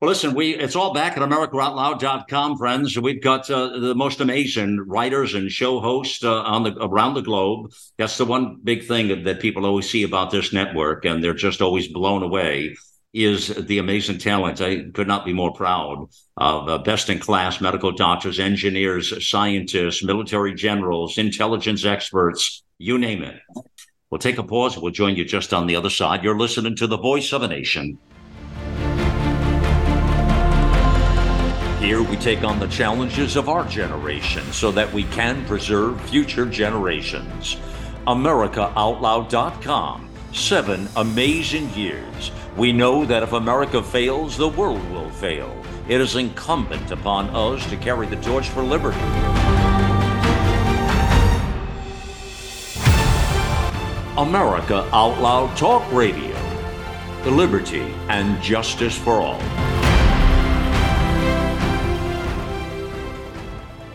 Well, listen, we it's all back at AmericaOutloud.com, friends. We've got uh, the most amazing writers and show hosts uh, on the around the globe. That's the one big thing that, that people always see about this network, and they're just always blown away. Is the amazing talent. I could not be more proud of uh, best in class medical doctors, engineers, scientists, military generals, intelligence experts, you name it. We'll take a pause. And we'll join you just on the other side. You're listening to the voice of a nation. Here we take on the challenges of our generation so that we can preserve future generations. AmericaOutloud.com. Seven amazing years. We know that if America fails, the world will fail. It is incumbent upon us to carry the torch for liberty. America Out Loud Talk Radio. The liberty and justice for all.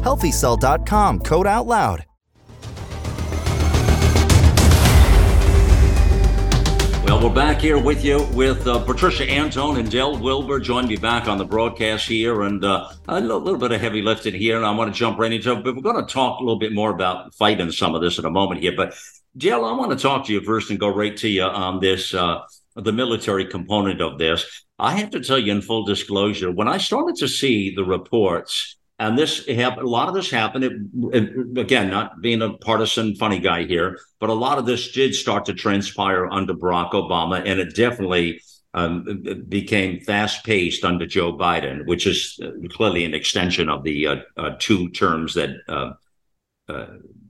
HealthyCell.com, code out loud. Well, we're back here with you with uh, Patricia Antone and Del Wilber. Join me back on the broadcast here, and uh, a little, bit of heavy lifting here. And I want to jump right into it, but we're going to talk a little bit more about fighting some of this in a moment here. But Del, I want to talk to you first and go right to you on this, uh, the military component of this. I have to tell you in full disclosure, when I started to see the reports and this happened. A lot of this happened. It, it, again, not being a partisan funny guy here, but a lot of this did start to transpire under Barack Obama, and it definitely um, became fast paced under Joe Biden, which is uh, clearly an extension of the uh, uh, two terms that uh, uh,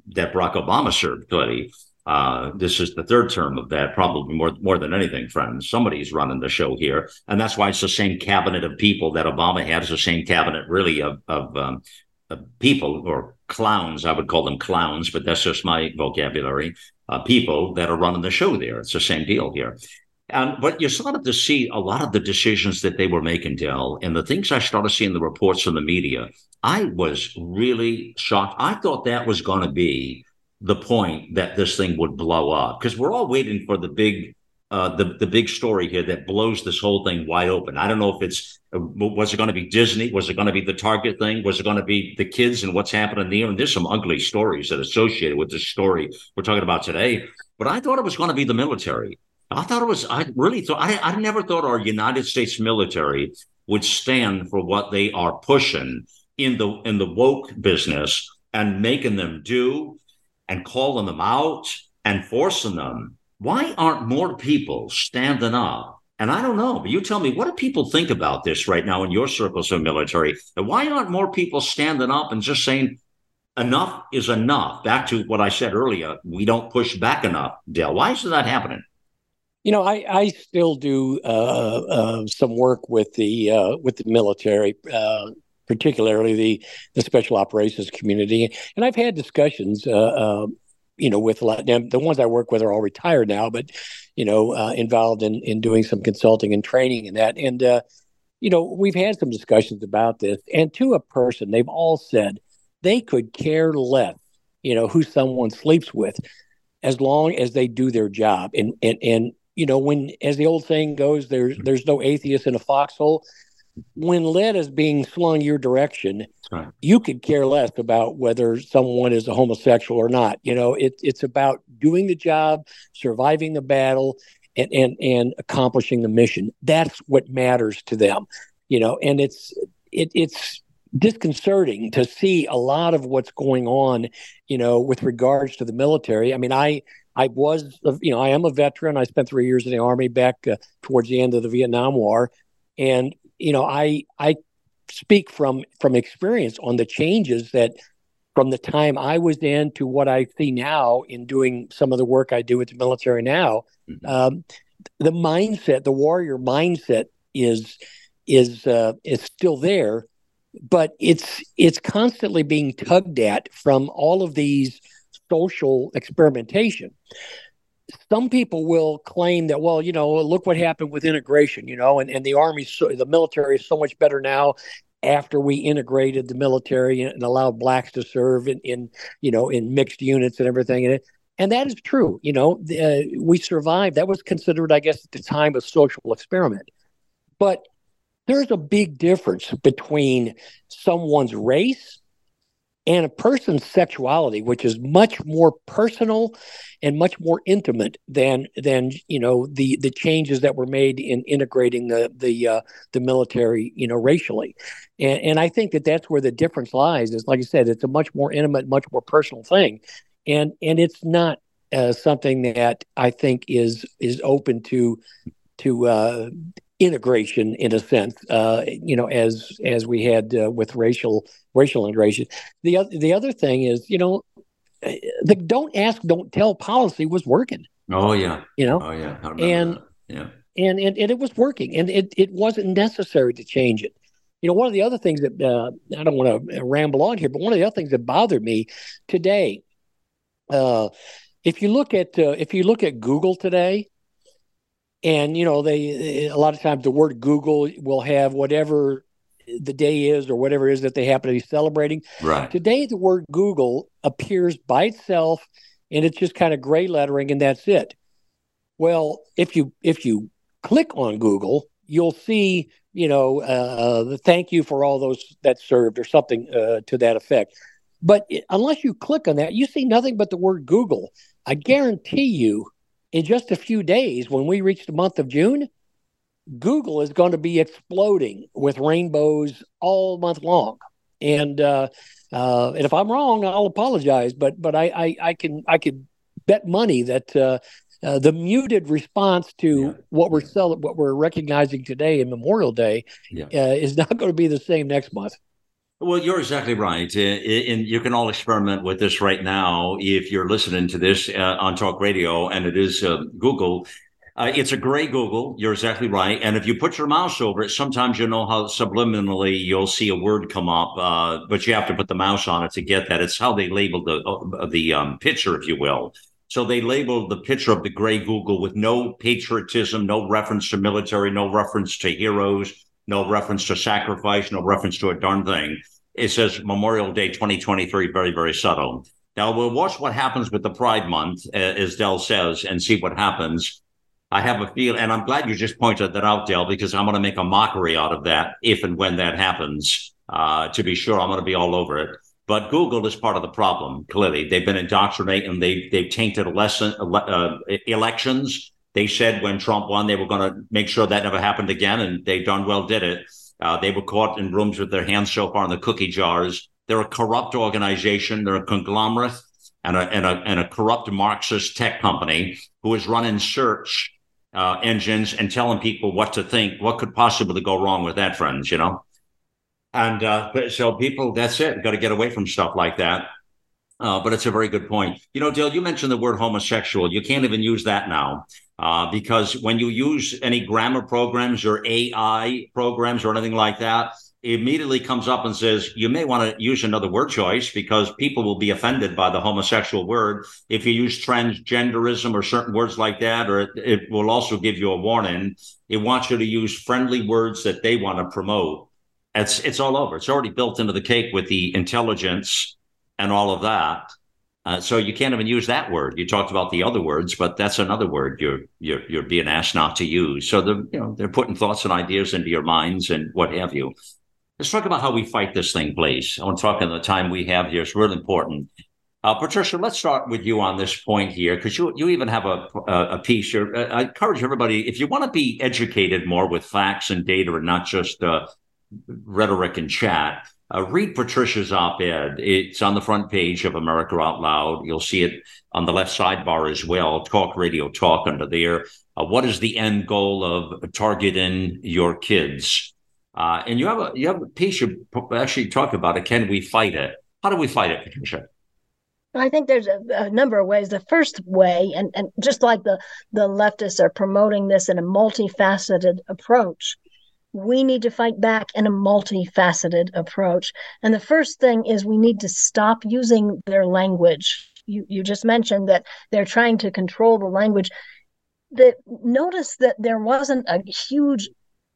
that Barack Obama served. Clearly, uh, this is the third term of that, probably more more than anything, friends. Somebody's running the show here, and that's why it's the same cabinet of people that Obama had. It's the same cabinet, really, of of, um, of people or clowns. I would call them clowns, but that's just my vocabulary. Uh, people that are running the show there. It's the same deal here. And but you started to see a lot of the decisions that they were making, Del, and the things I started seeing the reports from the media. I was really shocked. I thought that was going to be the point that this thing would blow up because we're all waiting for the big uh, the the big story here that blows this whole thing wide open. I don't know if it's uh, was it going to be Disney? Was it going to be the Target thing? Was it going to be the kids and what's happening there? And there's some ugly stories that associated with this story we're talking about today. But I thought it was going to be the military. I thought it was. I really thought. I, I never thought our United States military would stand for what they are pushing in the in the woke business and making them do and calling them out and forcing them. Why aren't more people standing up? And I don't know, but you tell me, what do people think about this right now in your circles of military? And why aren't more people standing up and just saying, enough is enough? Back to what I said earlier, we don't push back enough, Del. Why is that happening? You know, I, I still do uh, uh, some work with the uh, with the military, uh, particularly the the special operations community. And I've had discussions, uh, uh, you know, with. The ones I work with are all retired now, but you know, uh, involved in in doing some consulting and training and that. And uh, you know, we've had some discussions about this, and to a person, they've all said they could care less, you know, who someone sleeps with, as long as they do their job. And and and you know, when as the old saying goes, there's there's no atheist in a foxhole. When lead is being slung your direction, right. you could care less about whether someone is a homosexual or not. You know, it, it's about doing the job, surviving the battle, and, and and accomplishing the mission. That's what matters to them. You know, and it's it, it's disconcerting to see a lot of what's going on, you know, with regards to the military. I mean, I I was, you know, I am a veteran. I spent three years in the army back uh, towards the end of the Vietnam War, and you know, I I speak from from experience on the changes that from the time I was in to what I see now in doing some of the work I do with the military now. Mm-hmm. Um, the mindset, the warrior mindset, is is uh, is still there, but it's it's constantly being tugged at from all of these social experimentation. Some people will claim that, well, you know, look what happened with integration, you know, and, and the army, so, the military is so much better now after we integrated the military and allowed blacks to serve in, in you know, in mixed units and everything. And, it, and that is true. You know, uh, we survived. That was considered, I guess, at the time, a social experiment. But there's a big difference between someone's race and a person's sexuality, which is much more personal and much more intimate than than you know the the changes that were made in integrating the the uh, the military, you know, racially, and and I think that that's where the difference lies. Is like I said, it's a much more intimate, much more personal thing, and and it's not uh, something that I think is is open to to uh, integration in a sense, uh, you know, as as we had uh, with racial racial integration. The other the other thing is, you know, the don't ask, don't tell policy was working. Oh yeah, you know, oh yeah, and that. yeah, and, and and it was working, and it it wasn't necessary to change it. You know, one of the other things that uh, I don't want to ramble on here, but one of the other things that bothered me today, uh, if you look at uh, if you look at Google today, and you know they a lot of times the word google will have whatever the day is or whatever it is that they happen to be celebrating. Right. Today the word google appears by itself and it's just kind of gray lettering and that's it. Well if you if you click on google you'll see you know uh, the thank you for all those that served or something uh, to that effect. But unless you click on that you see nothing but the word google. I guarantee you in just a few days, when we reach the month of June, Google is going to be exploding with rainbows all month long. And uh, uh, and if I'm wrong, I'll apologize. But but I I, I can I could bet money that uh, uh the muted response to yeah. what we're selling, what we're recognizing today in Memorial Day, yeah. Uh, is not going to be the same next month. Well, you're exactly right. And you can all experiment with this right now if you're listening to this uh, on talk radio, and it is uh, Google. Uh, it's a gray Google. You're exactly right. And if you put your mouse over it, sometimes you know how subliminally you'll see a word come up, uh, but you have to put the mouse on it to get that. It's how they labeled the uh, the um, picture, if you will. So they labeled the picture of the gray Google with no patriotism, no reference to military, no reference to heroes, no reference to sacrifice, no reference to a darn thing. It says Memorial Day 2023, very, very subtle. Now we'll watch what happens with the Pride Month, uh, as Del says, and see what happens. I have a feel, and I'm glad you just pointed that out, Del, because I'm going to make a mockery out of that if and when that happens. Uh, to be sure, I'm going to be all over it. But Google is part of the problem. Clearly, they've been indoctrinating. They they've tainted lesson, uh, elections. They said when Trump won, they were going to make sure that never happened again, and they darn well did it. Uh, they were caught in rooms with their hands so far in the cookie jars. They're a corrupt organization. They're a conglomerate and a, and a, and a corrupt Marxist tech company who is running search uh, engines and telling people what to think. What could possibly go wrong with that, friends? You know. And uh, so people, that's it. Got to get away from stuff like that. Uh, but it's a very good point. You know, Dale, you mentioned the word homosexual. You can't even use that now. Uh, because when you use any grammar programs or AI programs or anything like that, it immediately comes up and says, you may want to use another word choice because people will be offended by the homosexual word. If you use transgenderism or certain words like that, or it, it will also give you a warning. It wants you to use friendly words that they want to promote. It's, it's all over. It's already built into the cake with the intelligence and all of that. Uh, so you can't even use that word. You talked about the other words, but that's another word you're you're you're being asked not to use. So the you know they're putting thoughts and ideas into your minds and what have you. Let's talk about how we fight this thing, please. I want to talk in the time we have here. It's really important. Uh, Patricia, let's start with you on this point here, because you you even have a a, a piece. Uh, I encourage everybody if you want to be educated more with facts and data and not just uh, rhetoric and chat. Uh, read Patricia's op-ed. It's on the front page of America Out Loud. You'll see it on the left sidebar as well. Talk Radio Talk under there. Uh, what is the end goal of targeting your kids? Uh, and you have a you have a piece you actually talk about it. Can we fight it? How do we fight it, Patricia? I think there's a, a, number of ways. The first way, and, and just like the, the leftists are promoting this in a multifaceted approach, we need to fight back in a multifaceted approach. And the first thing is we need to stop using their language. You, you just mentioned that they're trying to control the language. That notice that there wasn't a huge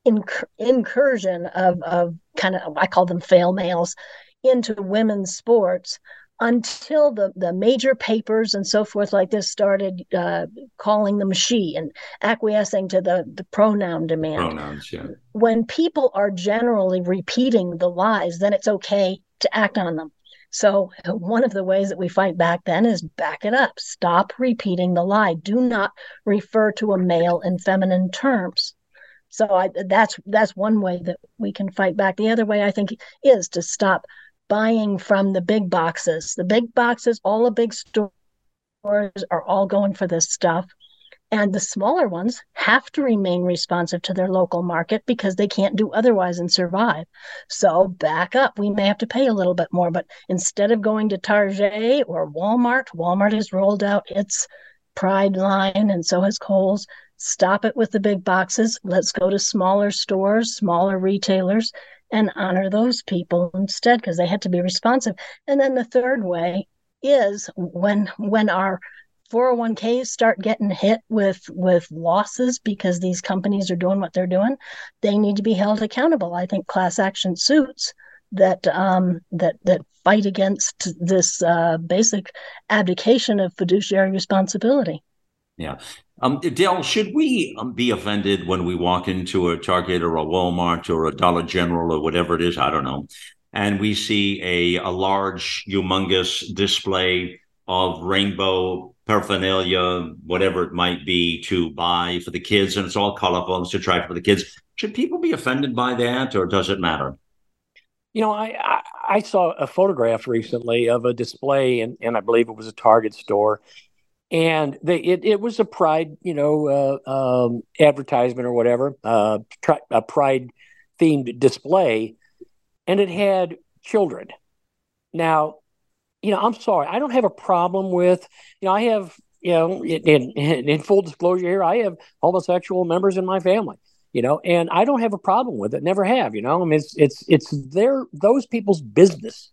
incur- incursion of, of kind of, I call them fail males, into women's sports until the, the major papers and so forth like this started uh, calling them she and acquiescing to the, the pronoun demand. Pronouns, yeah. When people are generally repeating the lies, then it's okay to act on them. So, one of the ways that we fight back then is back it up. Stop repeating the lie. Do not refer to a male in feminine terms. So I, that's that's one way that we can fight back. The other way I think is to stop buying from the big boxes. The big boxes, all the big stores are all going for this stuff. And the smaller ones have to remain responsive to their local market because they can't do otherwise and survive. So back up. We may have to pay a little bit more, but instead of going to Target or Walmart, Walmart has rolled out its Pride line, and so has Kohl's. Stop it with the big boxes. Let's go to smaller stores, smaller retailers, and honor those people instead because they had to be responsive. And then the third way is when when our 401ks start getting hit with with losses because these companies are doing what they're doing, they need to be held accountable. I think class action suits that um, that that fight against this uh, basic abdication of fiduciary responsibility. Yeah. Um, Del, should we um, be offended when we walk into a Target or a Walmart or a Dollar General or whatever it is? I don't know. And we see a, a large, humongous display of rainbow paraphernalia, whatever it might be, to buy for the kids, and it's all colorful and it's attractive for the kids. Should people be offended by that, or does it matter? You know, I, I, I saw a photograph recently of a display, and, and I believe it was a Target store, and they, it, it was a pride you know uh, um, advertisement or whatever uh, tri- a pride themed display. And it had children. Now you know i'm sorry i don't have a problem with you know i have you know in, in, in full disclosure here i have homosexual members in my family you know and i don't have a problem with it never have you know. I mean it's it's it's their those people's business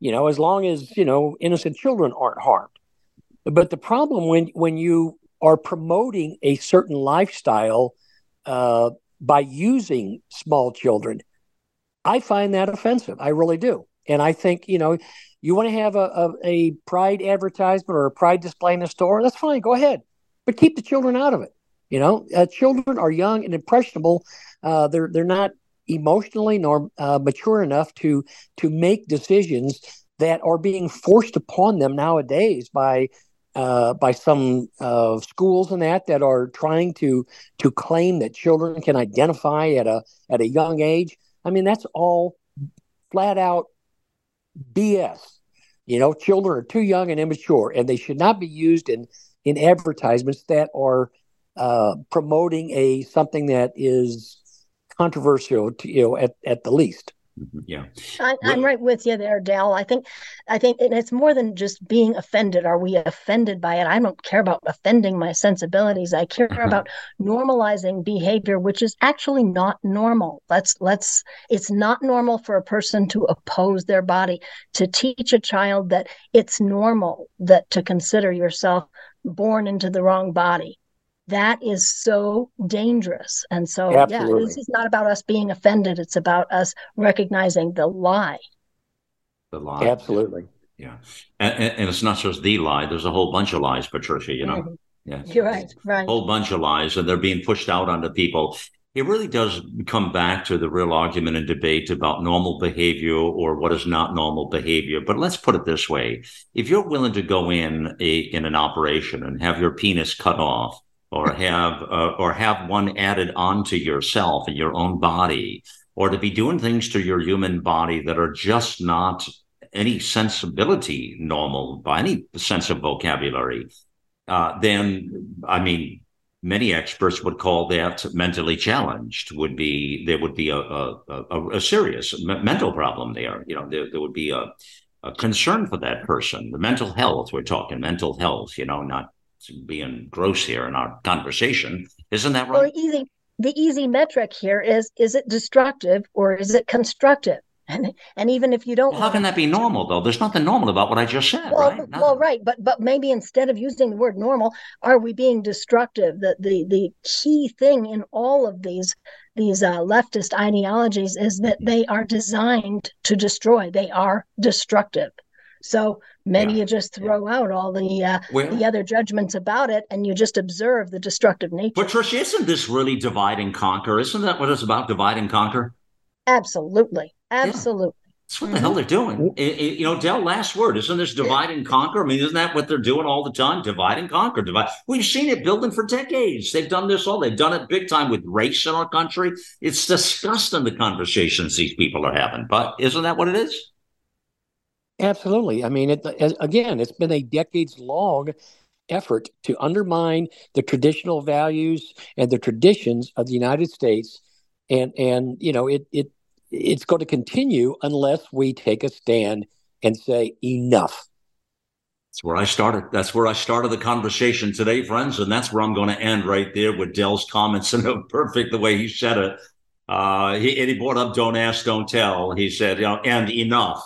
you know as long as you know innocent children aren't harmed but the problem when when you are promoting a certain lifestyle uh, by using small children, I find that offensive. I really do. And I think you know, you want to have a, a, a pride advertisement or a pride display in the store. That's fine. Go ahead, but keep the children out of it. You know, uh, children are young and impressionable. Uh, they're they're not emotionally nor uh, mature enough to to make decisions that are being forced upon them nowadays by uh, by some uh, schools and that that are trying to to claim that children can identify at a at a young age. I mean, that's all flat out BS. You know, children are too young and immature, and they should not be used in in advertisements that are uh, promoting a something that is controversial, to, you know, at, at the least. Mm-hmm. Yeah, I, am right with you there, Del. I think, I think and it's more than just being offended. Are we offended by it? I don't care about offending my sensibilities. I care mm-hmm. about normalizing behavior, which is actually not normal. Let's let's. It's not normal for a person to oppose their body. To teach a child that it's normal that to consider yourself born into the wrong body that is so dangerous. And so, Absolutely. yeah, this is not about us being offended. It's about us recognizing the lie. The lie. Absolutely. Yeah. And, and, it's not just the lie. There's a whole bunch of lies, Patricia, you know? Mm-hmm. Yeah. You're right. Right. A whole bunch of lies, and they're being pushed out onto people. It really does come back to the real argument and debate about normal behavior or what is not normal behavior. But let's put it this way: if you're willing to go in a in an operation and have your penis cut off, or have uh, or have one added onto yourself and your own body or to be doing things to your human body that are just not any sensibility normal by any sense of vocabulary uh, then i mean many experts would call that mentally challenged would be there would be a, a, a, a serious mental problem there you know there, there would be a, a concern for that person. The mental health we're talking mental health you know not being gross here in our conversation. Isn't that right? Well, easy. The easy metric here is: is it destructive or is it constructive? And, and even if you don't, well, how can that be normal though? There's nothing normal about what I just said, well, right? Well, right, but but maybe instead of using the word normal, are we being destructive? The the the key thing in all of these these uh, leftist ideologies is that they are designed to destroy. They are destructive. So many yeah. you just throw yeah. out all the uh, well, the other judgments about it, and you just observe the destructive nature. But Trish, isn't this really divide and conquer? Isn't that what it's about? Divide and conquer. Absolutely, absolutely. Yeah. That's what the hell they're doing. It, it, you know, Del, last word. Isn't this divide and conquer? I mean, isn't that what they're doing all the time? Divide and conquer. Divide. We've seen it building for decades. They've done this all. They've done it big time with race in our country. It's disgusting the conversations these people are having. But isn't that what it is? Absolutely. I mean, it, again, it's been a decades long effort to undermine the traditional values and the traditions of the United States. And, and you know, it, it, it's going to continue unless we take a stand and say enough. That's where I started. That's where I started the conversation today, friends. And that's where I'm going to end right there with Del's comments. And perfect the way he said it. Uh, he, and he brought up don't ask, don't tell. He said, you know, and enough.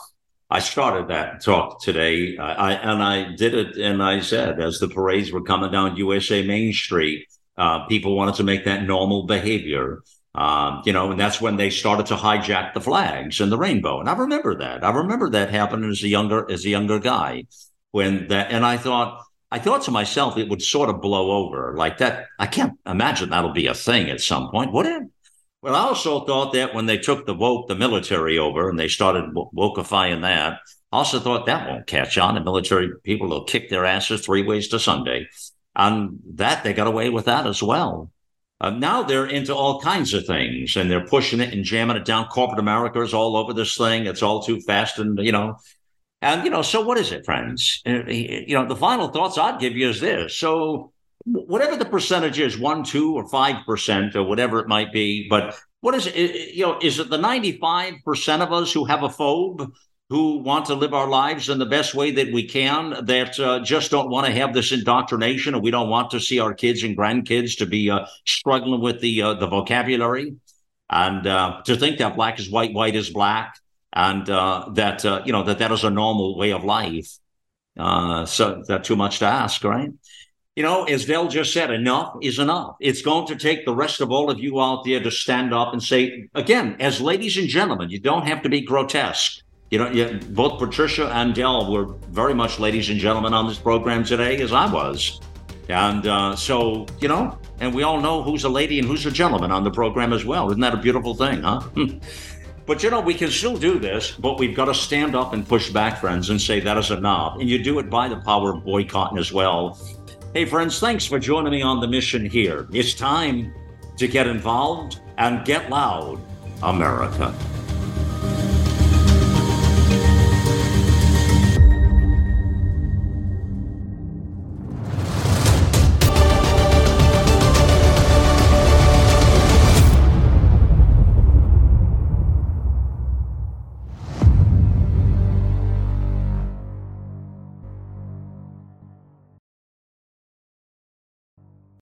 I started that talk today, I, and I did it, and I said, as the parades were coming down USA Main Street, uh, people wanted to make that normal behavior, um, you know, and that's when they started to hijack the flags and the rainbow. And I remember that. I remember that happening as a younger as a younger guy, when that, and I thought. I thought to myself, it would sort of blow over like that. I can't imagine that'll be a thing at some point, would it? Well, I also thought that when they took the woke, the military over and they started wokeifying that, I also thought that won't catch on. The military people will kick their asses three ways to Sunday. And that they got away with that as well. Uh, now they're into all kinds of things and they're pushing it and jamming it down. Corporate America is all over this thing. It's all too fast. And, you know, and, you know, so what is it, friends? Uh, you know, the final thoughts I'd give you is this. So whatever the percentage is, one, two, or five percent, or whatever it might be. But what is it? You know, is it the ninety-five percent of us who have a phobe? Who want to live our lives in the best way that we can, that uh, just don't want to have this indoctrination, and we don't want to see our kids and grandkids to be uh, struggling with the uh, the vocabulary, and uh, to think that black is white, white is black, and uh, that uh, you know that that is a normal way of life. so that too much to ask, right? You know, as Del just said, enough is enough. It's going to take the rest of all of you out there to stand up and say, again, as ladies and gentlemen, you don't have to be grotesque. You know, you, both Patricia and Del were very much ladies and gentlemen on this program today, as I was. And uh, so, you know, and we all know who's a lady and who's a gentleman on the program as well. Isn't that a beautiful thing, huh? But you know, we can still do this, but we've got to stand up and push back, friends, and say that is enough. And you do it by the power of boycotting as well. Hey, friends, thanks for joining me on the mission here. It's time to get involved and get loud, America.